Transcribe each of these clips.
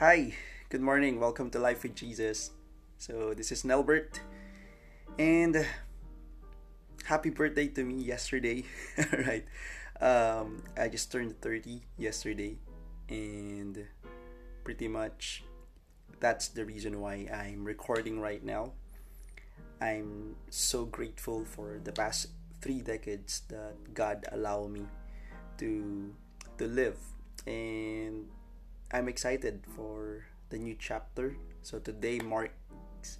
Hi, good morning. Welcome to Life with Jesus. So, this is Nelbert, and happy birthday to me yesterday. right, um, I just turned 30 yesterday, and pretty much that's the reason why I'm recording right now. I'm so grateful for the past three decades that God allowed me to to live and I'm excited for the new chapter. So today marks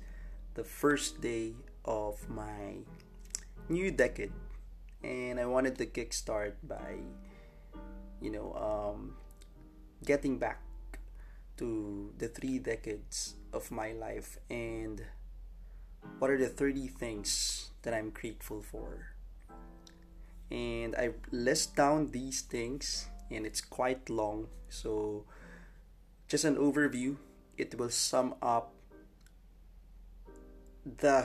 the first day of my new decade, and I wanted to kickstart by, you know, um, getting back to the three decades of my life and what are the 30 things that I'm grateful for. And I list down these things and it's quite long. So just an overview, it will sum up the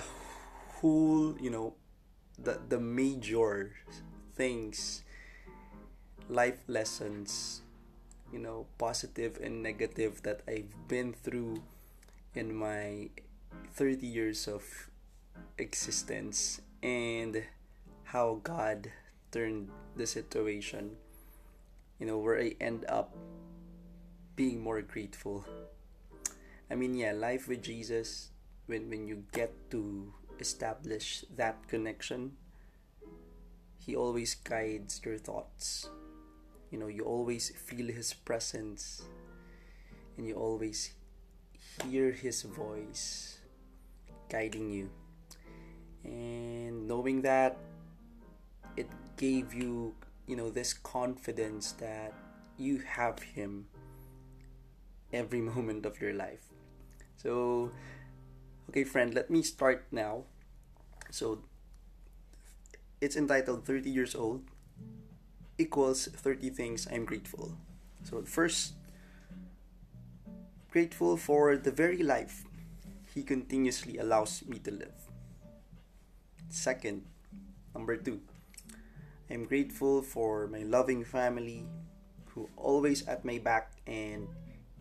whole, you know, the the major things, life lessons, you know, positive and negative that I've been through in my 30 years of existence and how God turned the situation, you know, where I end up being more grateful. I mean, yeah, life with Jesus, when, when you get to establish that connection, He always guides your thoughts. You know, you always feel His presence and you always hear His voice guiding you. And knowing that, it gave you, you know, this confidence that you have Him every moment of your life. So, okay, friend, let me start now. So, it's entitled 30 Years Old equals 30 Things I'm Grateful. So, first, grateful for the very life He continuously allows me to live. Second, number two, I'm grateful for my loving family who always at my back and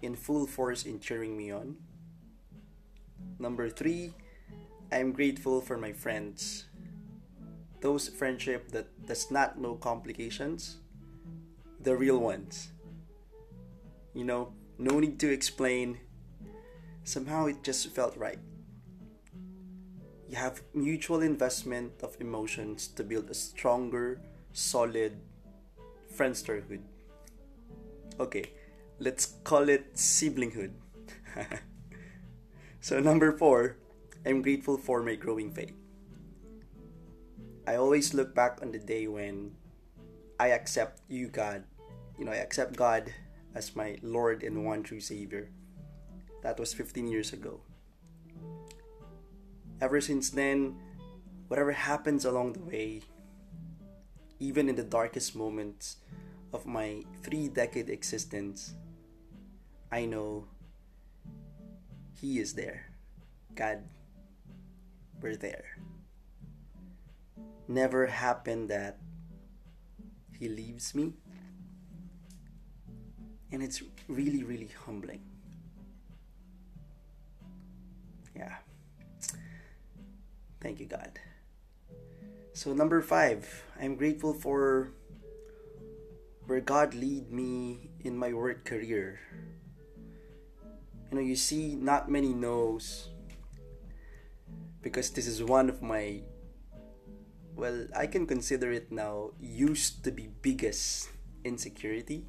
in full force in cheering me on. Number three, I'm grateful for my friends. Those friendship that does not know complications, the real ones. You know, no need to explain. Somehow it just felt right. You have mutual investment of emotions to build a stronger, solid friendsterhood. Okay, let's call it siblinghood. so, number four, I'm grateful for my growing faith. I always look back on the day when I accept you, God. You know, I accept God as my Lord and one true Savior. That was 15 years ago. Ever since then, whatever happens along the way, even in the darkest moments of my three decade existence, I know He is there. God, we're there. Never happened that He leaves me. And it's really, really humbling. Yeah. Thank you, God. So, number five, I'm grateful for where God lead me in my work career you know you see not many knows because this is one of my well i can consider it now used to be biggest insecurity.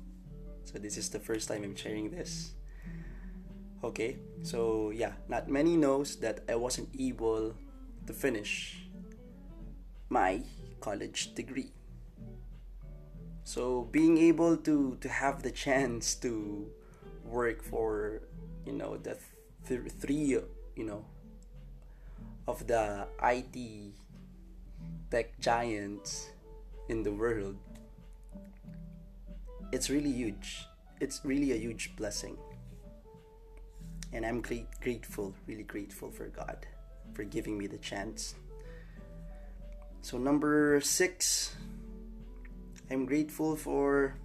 So this is the first time i'm sharing this. Okay so yeah not many knows that i wasn't able to finish my college degree. So being able to to have the chance to work for you know the th- three you know of the IT tech giants in the world it's really huge. It's really a huge blessing. And I'm great, grateful really grateful for God for giving me the chance. So number 6 I'm grateful for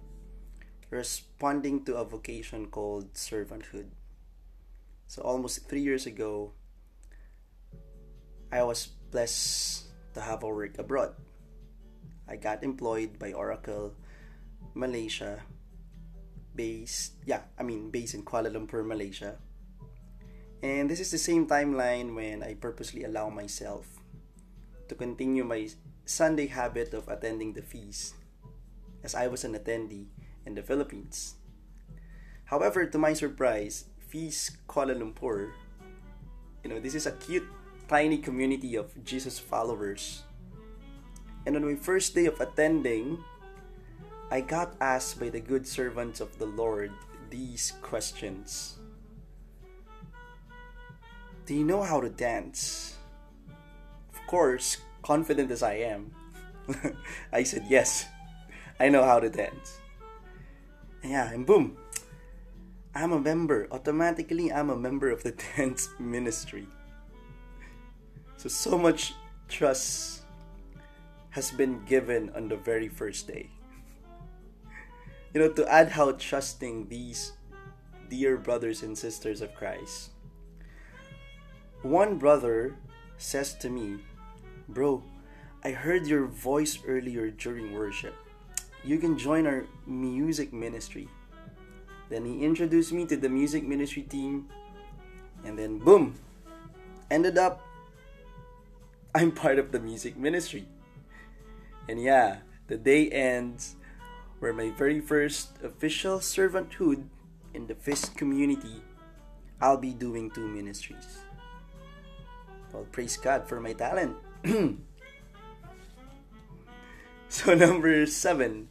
responding to a vocation called servanthood So almost three years ago, I was blessed to have a work abroad. I got employed by Oracle Malaysia, based yeah, I mean based in Kuala Lumpur, Malaysia. And this is the same timeline when I purposely allow myself to continue my Sunday habit of attending the feast, as I was an attendee in the Philippines. However, to my surprise, Feast Kuala Lumpur, you know, this is a cute, tiny community of Jesus followers. And on my first day of attending, I got asked by the good servants of the Lord these questions Do you know how to dance? Of course, confident as I am, I said yes, I know how to dance. Yeah, and boom, I'm a member. Automatically, I'm a member of the dance ministry. So, so much trust has been given on the very first day. You know, to add how trusting these dear brothers and sisters of Christ. One brother says to me, Bro, I heard your voice earlier during worship. You can join our music ministry. Then he introduced me to the music ministry team, and then boom, ended up I'm part of the music ministry. And yeah, the day ends where my very first official servanthood in the Feast community, I'll be doing two ministries. Well, praise God for my talent. so, number seven,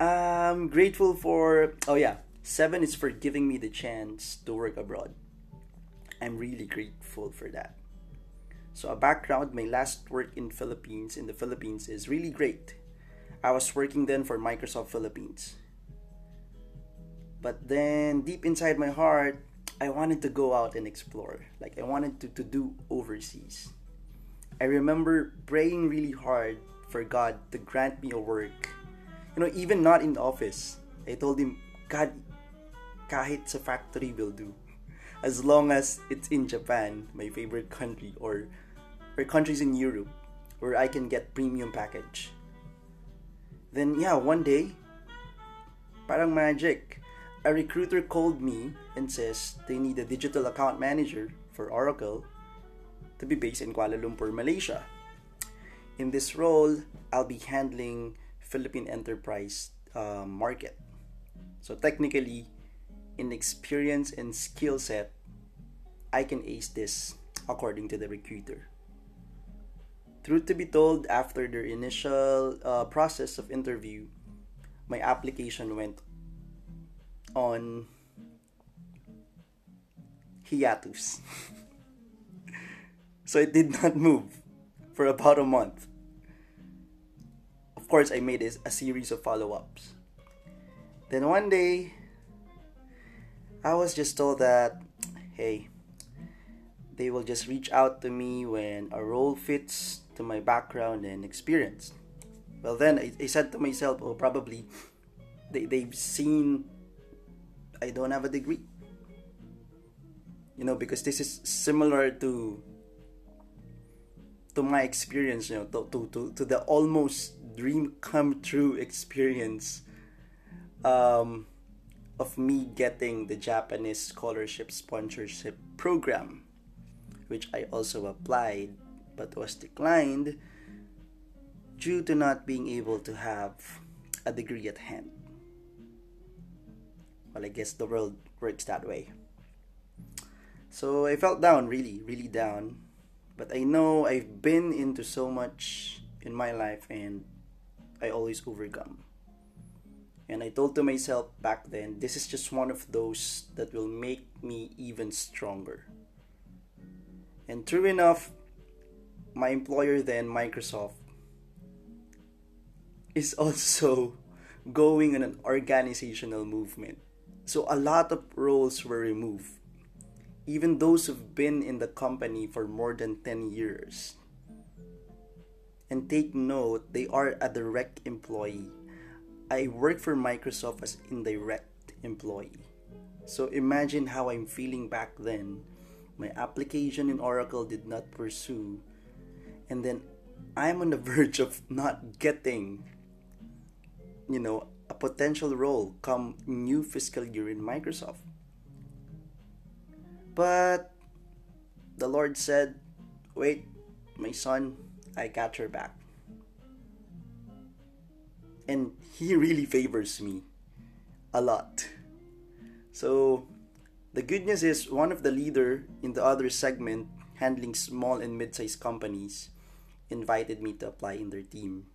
I'm grateful for, oh yeah, seven is for giving me the chance to work abroad. I'm really grateful for that. So, a background my last work in Philippines in the Philippines is really great. I was working then for Microsoft Philippines. But then deep inside my heart, I wanted to go out and explore. Like I wanted to, to do overseas. I remember praying really hard for God to grant me a work. You know, even not in the office. I told him, God, kahit sa factory will do. As long as it's in Japan, my favorite country, or or countries in Europe where I can get premium package. Then yeah, one day, parang magic, a recruiter called me and says they need a digital account manager for Oracle to be based in Kuala Lumpur, Malaysia. In this role, I'll be handling Philippine enterprise uh, market. So technically, in experience and skill set, I can ace this according to the recruiter. Truth to be told, after their initial uh, process of interview, my application went on hiatus. so it did not move for about a month. Of course, I made a series of follow ups. Then one day, I was just told that, hey, they will just reach out to me when a role fits to my background and experience. Well, then I, I said to myself, oh, probably they, they've seen I don't have a degree. You know, because this is similar to to my experience, you know, to, to, to, to the almost dream come true experience um, of me getting the Japanese scholarship sponsorship program, which I also applied but was declined due to not being able to have a degree at hand. Well, I guess the world works that way. So I felt down, really, really down. But I know I've been into so much in my life and I always overcome. And I told to myself back then, this is just one of those that will make me even stronger. And true enough, my employer then, Microsoft, is also going on an organizational movement. So a lot of roles were removed. Even those who've been in the company for more than 10 years. And take note, they are a direct employee. I work for Microsoft as indirect employee. So imagine how I'm feeling back then. My application in Oracle did not pursue, and then I'm on the verge of not getting, you know, a potential role come new fiscal year in Microsoft. But the Lord said, Wait, my son, I got your back. And He really favors me a lot. So, the good news is one of the leader in the other segment handling small and mid-sized companies invited me to apply in their team.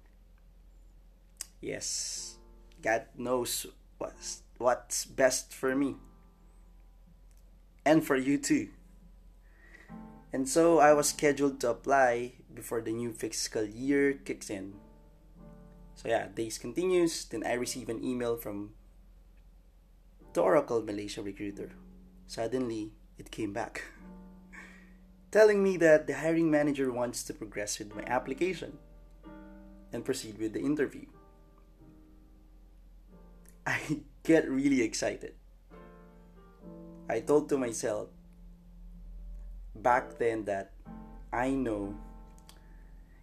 Yes, God knows what's, what's best for me and for you too. And so I was scheduled to apply before the new fiscal year kicks in. So yeah, days continues, then I receive an email from the Oracle Malaysia recruiter. Suddenly, it came back. telling me that the hiring manager wants to progress with my application and proceed with the interview. I get really excited. I told to myself back then that I know,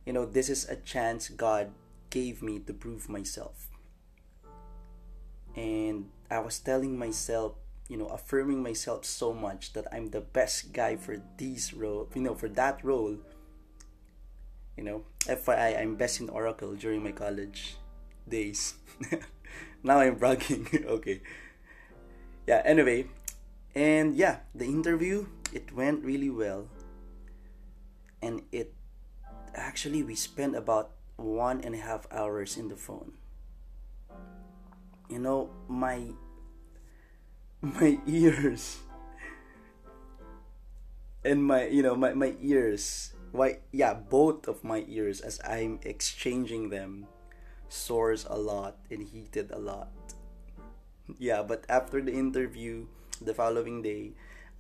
you know, this is a chance God gave me to prove myself. And I was telling myself, you know, affirming myself so much that I'm the best guy for this role, you know, for that role. You know, FYI, I'm best in Oracle during my college days. now I'm bragging. okay. Yeah, anyway. And yeah, the interview, it went really well. And it actually, we spent about one and a half hours in the phone. You know, my my ears and my you know my, my ears why yeah both of my ears as i'm exchanging them soars a lot and heated a lot yeah but after the interview the following day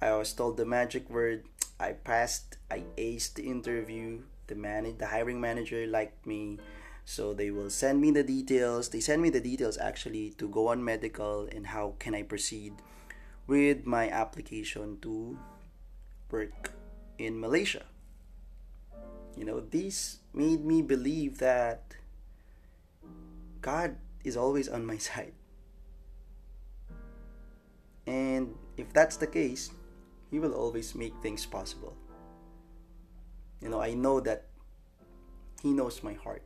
i was told the magic word i passed i aced the interview the man the hiring manager liked me so they will send me the details. They send me the details actually to go on medical and how can i proceed with my application to work in malaysia. You know this made me believe that god is always on my side. And if that's the case he will always make things possible you know i know that he knows my heart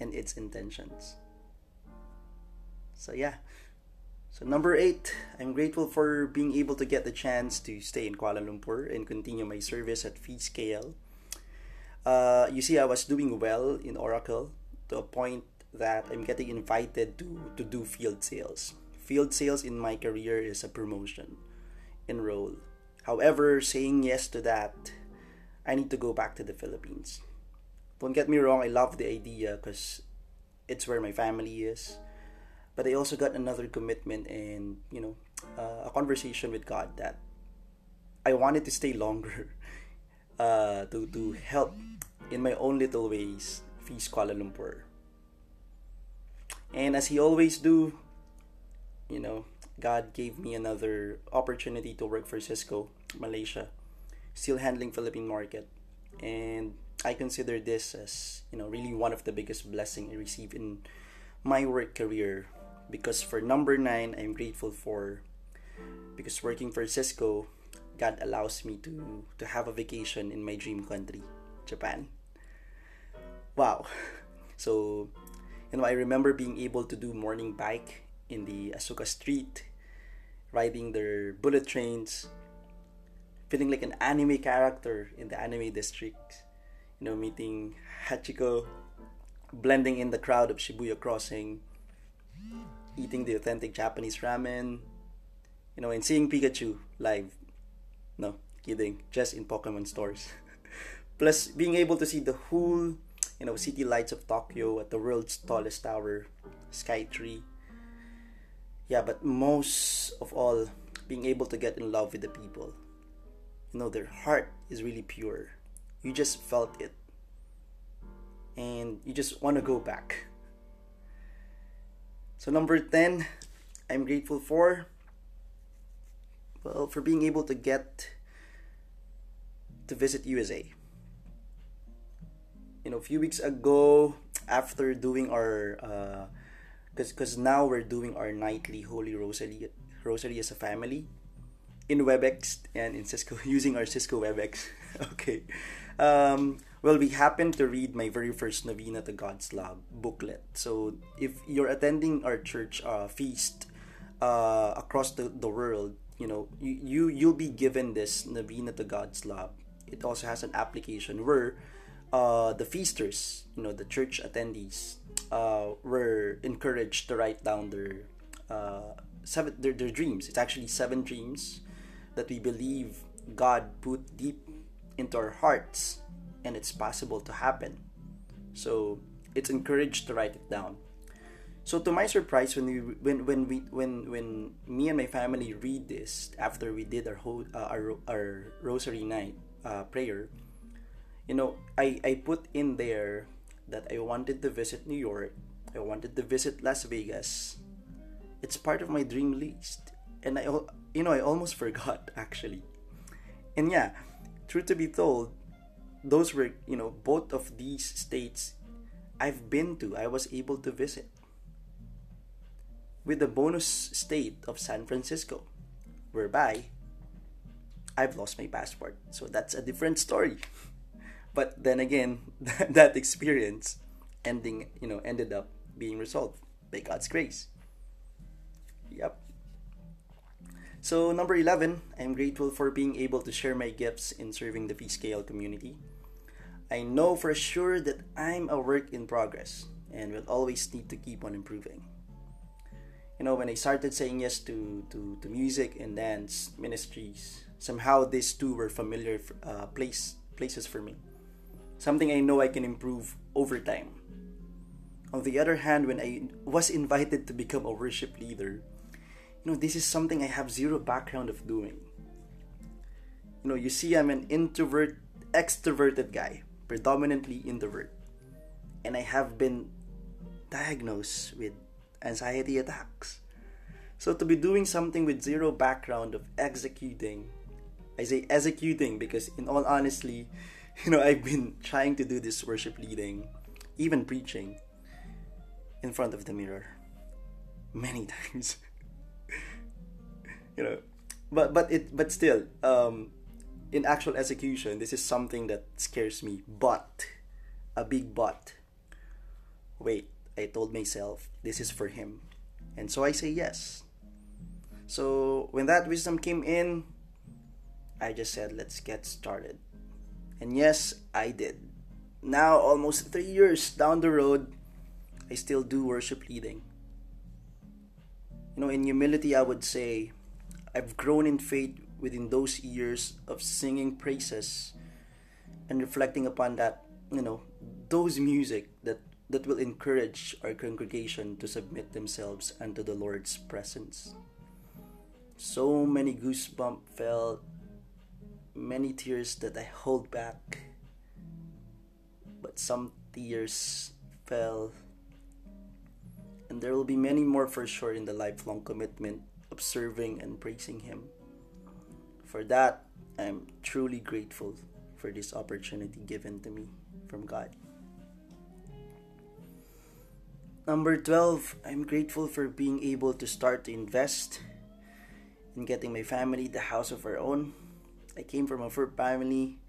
and its intentions. So, yeah. So, number eight, I'm grateful for being able to get the chance to stay in Kuala Lumpur and continue my service at Feast KL. Uh, you see, I was doing well in Oracle to a point that I'm getting invited to, to do field sales. Field sales in my career is a promotion in role. However, saying yes to that, I need to go back to the Philippines. Don't get me wrong, I love the idea because it's where my family is. But I also got another commitment and, you know, uh, a conversation with God that I wanted to stay longer uh, to, to help in my own little ways Feast Kuala Lumpur. And as He always do, you know, God gave me another opportunity to work for Cisco Malaysia, still handling Philippine market. And I consider this as you know really one of the biggest blessing I received in my work career. Because for number nine I'm grateful for because working for Cisco God allows me to to have a vacation in my dream country Japan. Wow. So you know I remember being able to do morning bike in the Asuka street riding their bullet trains feeling like an anime character in the anime district you know, meeting Hachiko, blending in the crowd of Shibuya Crossing, eating the authentic Japanese ramen, you know, and seeing Pikachu live. No, kidding, just in Pokemon stores. Plus, being able to see the whole, you know, city lights of Tokyo at the world's tallest tower, Sky Tree. Yeah, but most of all, being able to get in love with the people. You know, their heart is really pure. You just felt it. And you just want to go back. So number 10 i'm grateful for Well, for being able to get to visit USA. You know, a few weeks ago, after doing our, because uh, because now we're doing our nightly Holy Rosary Rosary as a family in WebEx and in Cisco using our Cisco WebEx. okay. Um, well, we happened to read my very first Novena to God's Love booklet. So if you're attending our church uh, feast uh, across the, the world, you know, you, you you'll be given this Novena to God's Love. It also has an application where uh, the feasters, you know, the church attendees, uh, were encouraged to write down their uh, seven their, their dreams. It's actually seven dreams that we believe God put deep into our hearts and it's possible to happen. So it's encouraged to write it down. So to my surprise, when we when when we when when me and my family read this after we did our whole uh, our our rosary night uh, prayer, you know, I I put in there that I wanted to visit New York, I wanted to visit Las Vegas. It's part of my dream list, and I you know I almost forgot actually, and yeah, truth to be told, those were you know both of these states I've been to. I was able to visit with the bonus state of San Francisco, whereby I've lost my passport. So that's a different story. But then again, that experience ending, you know, ended up being resolved by God's grace. Yep. So number 11, I'm grateful for being able to share my gifts in serving the Feast KL community. I know for sure that I'm a work in progress and will always need to keep on improving. You know when i started saying yes to to, to music and dance ministries somehow these two were familiar uh, place places for me. Something i know i can improve over time. On the other hand when i was invited to become a worship leader know this is something i have zero background of doing you know you see i'm an introvert extroverted guy predominantly introvert and i have been diagnosed with anxiety attacks. So to be doing something with zero background of executing, I say executing because in all honesty, you know, I've been trying to do this worship leading, even preaching in front of the mirror many times. You know, but but it but still um in actual execution this is something that scares me but a big but wait I told myself this is for him. And so I say yes. So when that wisdom came in, I just said, let's get started. And yes, I did. Now, almost three years down the road, I still do worship leading. You know, in humility, I would say I've grown in faith within those years of singing praises and reflecting upon that, you know, those music that that will encourage our congregation to submit themselves unto the Lord's presence. So many goosebumps felt, many tears that I hold back, but some tears fell, and there will be many more for sure in the lifelong commitment of serving and praising Him. For that, I am truly grateful for this opportunity given to me from God. Number 12, I'm grateful for being able to start to invest in getting my family the house of our own. I came from a poor family,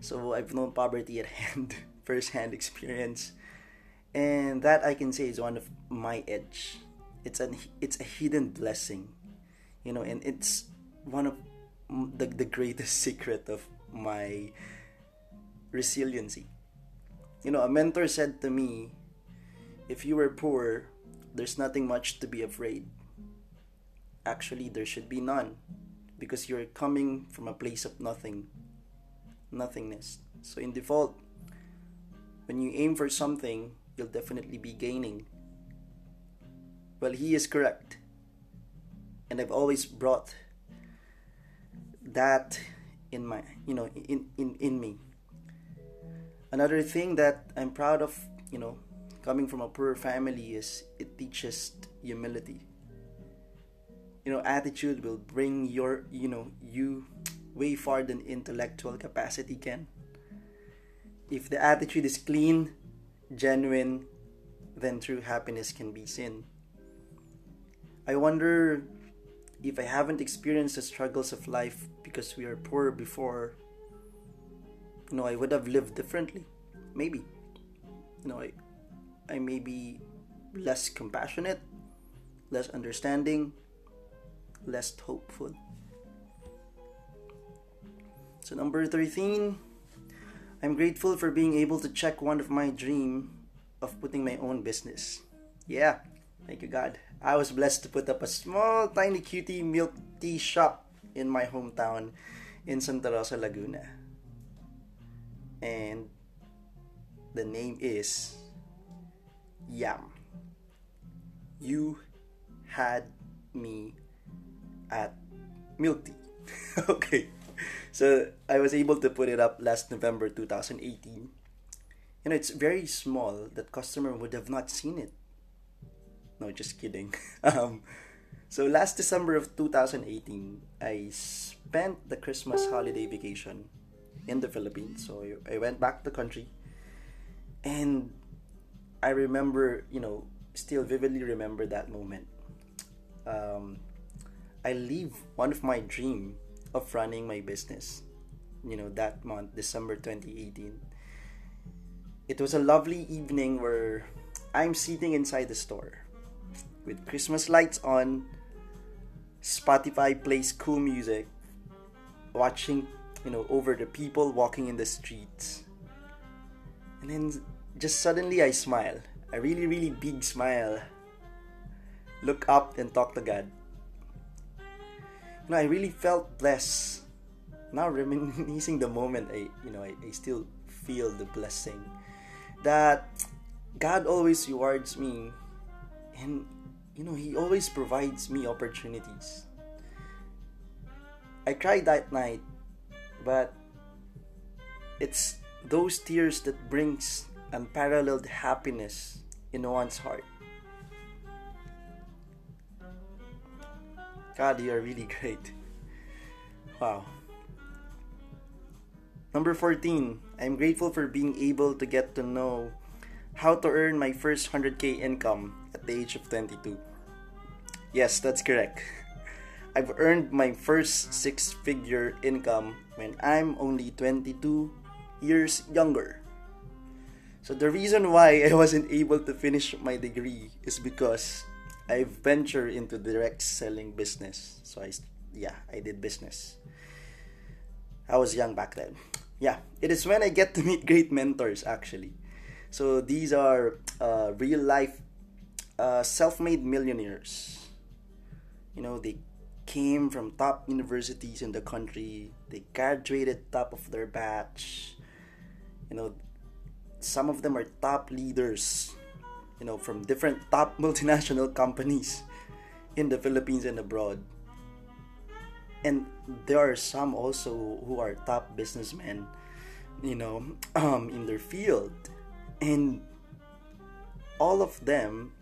so I've known poverty at hand, first hand experience. And that I can say is one of my edge. It's an it's a hidden blessing. You know, and it's one of the, the greatest secret of my resiliency. You know, a mentor said to me if you were poor, there's nothing much to be afraid. Actually, there should be none because you're coming from a place of nothing, nothingness. So, in default, when you aim for something, you'll definitely be gaining. Well, he is correct. And I've always brought that in my, you know, in, in, in me. Another thing that I'm proud of, you know, coming from a poor family is it teaches humility. you know attitude will bring your you know you way far than intellectual capacity can if the attitude is clean genuine then true happiness can be seen i wonder if i haven't experienced the struggles of life because we are poor before you know i would have lived differently maybe you know i i may be less compassionate less understanding less hopeful. So number 13, I'm grateful for being able to check one of my dream of putting my own business. Yeah, thank you God. I was blessed to put up a small tiny cutie milk tea shop in my hometown in Santa Rosa, Laguna. And the name is Yam. You had me at milk tea. okay. So I was able to put it up last November 2018. You know, it's very small that customer would have not seen it. No, just kidding. um, so last December of 2018, I spent the Christmas holiday vacation in the Philippines. So I went back to the country, and I remember, you know, still vividly remember that moment. Um, I leave one of my dream of running my business. You know, that month, December 2018. It was a lovely evening where I'm sitting inside the store with Christmas lights on, Spotify plays cool music, watching, you know, over the people walking in the streets. And then just suddenly I smile. A really, really big smile. Look up and talk to God You know, I really felt blessed. Now reminiscing the moment, I you know I, I still feel the blessing that God always rewards me, and you know He always provides me opportunities. I cried that night, but it's those tears that brings unparalleled happiness in one's heart. God, you are really great. Wow. Number 14, I'm grateful for being able to get to know how to earn my first 100k income at the age of 22. Yes, that's correct. I've earned my first six figure income when I'm only 22 years younger. So the reason why I wasn't able to finish my degree is because I ventured into direct selling business. So I yeah, I did business. I was young back then. Yeah, it is when I get to meet great mentors actually. So these are uh, real life uh, self-made millionaires. You know, they came from top universities in the country. They graduated top of their batch. You know, some of them are top leaders you know, from different top multinational companies in the Philippines and abroad. And there are some also who are top businessmen, you know, um, in their field. And all of them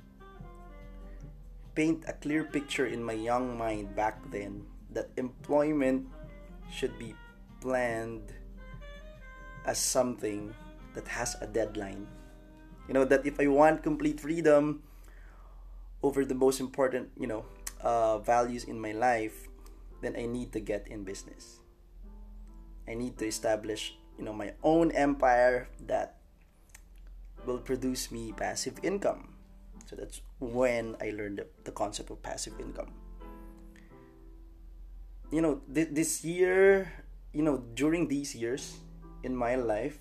paint a clear picture in my young mind back then that employment should be planned as something that has a deadline. You know that if i want complete freedom over the most important you know uh, values in my life then i need to get in business. I need to establish you know my own empire that will produce me passive income so that's when i learned the, the concept of passive income you know th- this year you know during these years in my life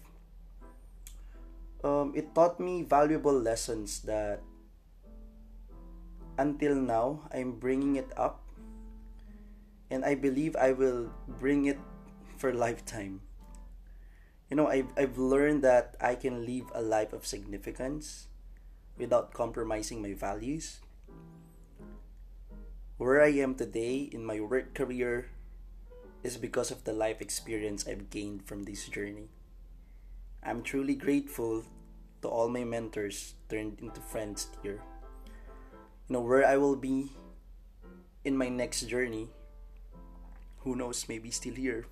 um, it taught me valuable lessons that until now I'm bringing it up and I believe I will bring it for lifetime. You know, I've, I've learned that I can live a life of significance without compromising my values. Where I am today in my work career is because of the life experience I've gained from this journey. I'm truly grateful to all my mentors turned into friends here. You know, where I will be in my next journey, who knows, maybe still here.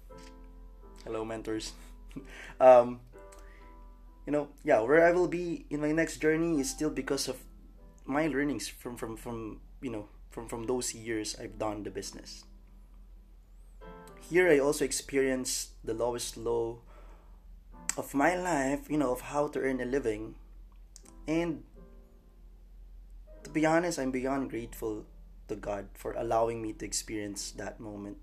Hello, mentors. um, you know, yeah, where I will be in my next journey is still because of my learnings from from from you know from from those years I've done the business. Here I also experienced the lowest low of my life, you know, of how to earn a living. And to be honest, I'm beyond grateful to God for allowing me to experience that moment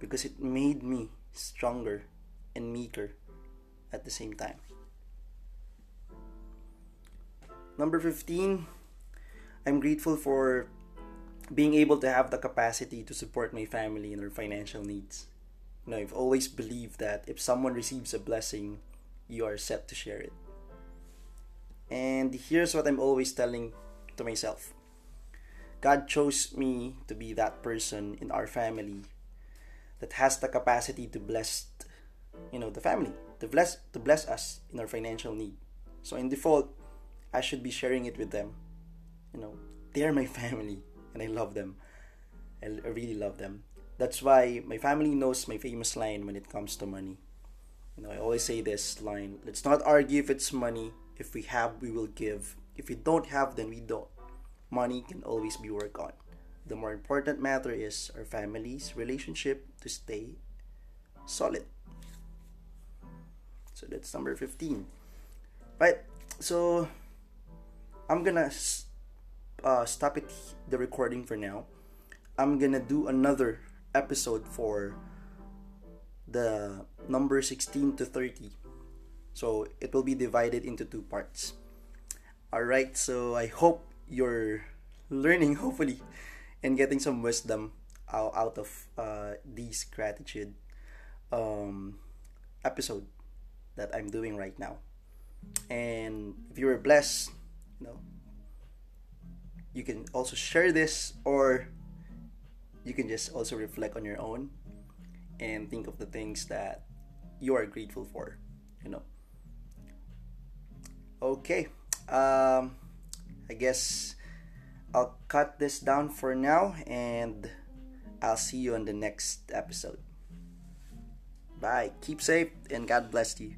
because it made me stronger and meeker at the same time. Number 15, I'm grateful for being able to have the capacity to support my family in their financial needs. You know, I've always believed that if someone receives a blessing, you are set to share it. And here's what I'm always telling to myself God chose me to be that person in our family that has the capacity to bless you know the family to bless to bless us in our financial need. So in default i should be sharing it with them. You know they're my family and i love them. I really love them. That's why my family knows my famous line when it comes to money. You know i always say this line let's not argue if it's money. If we have we will give. If we don't have then we don't. Money can always be worked on. The more important matter is our family's relationship to stay solid. So that's number 15. Right, so I'm gonna uh, stop it the recording for now. I'm gonna do another episode for the number 16 to 30. So it will be divided into two parts. Alright, so I hope you're learning, hopefully and getting some wisdom out, out of uh, these gratitude um, episode that I'm doing right now. And if you were blessed, you know, you can also share this or you can just also reflect on your own and think of the things that you are grateful for, you know. Okay. Um I guess I'll cut this down for now and I'll see you on the next episode. Bye. Keep safe and God bless you.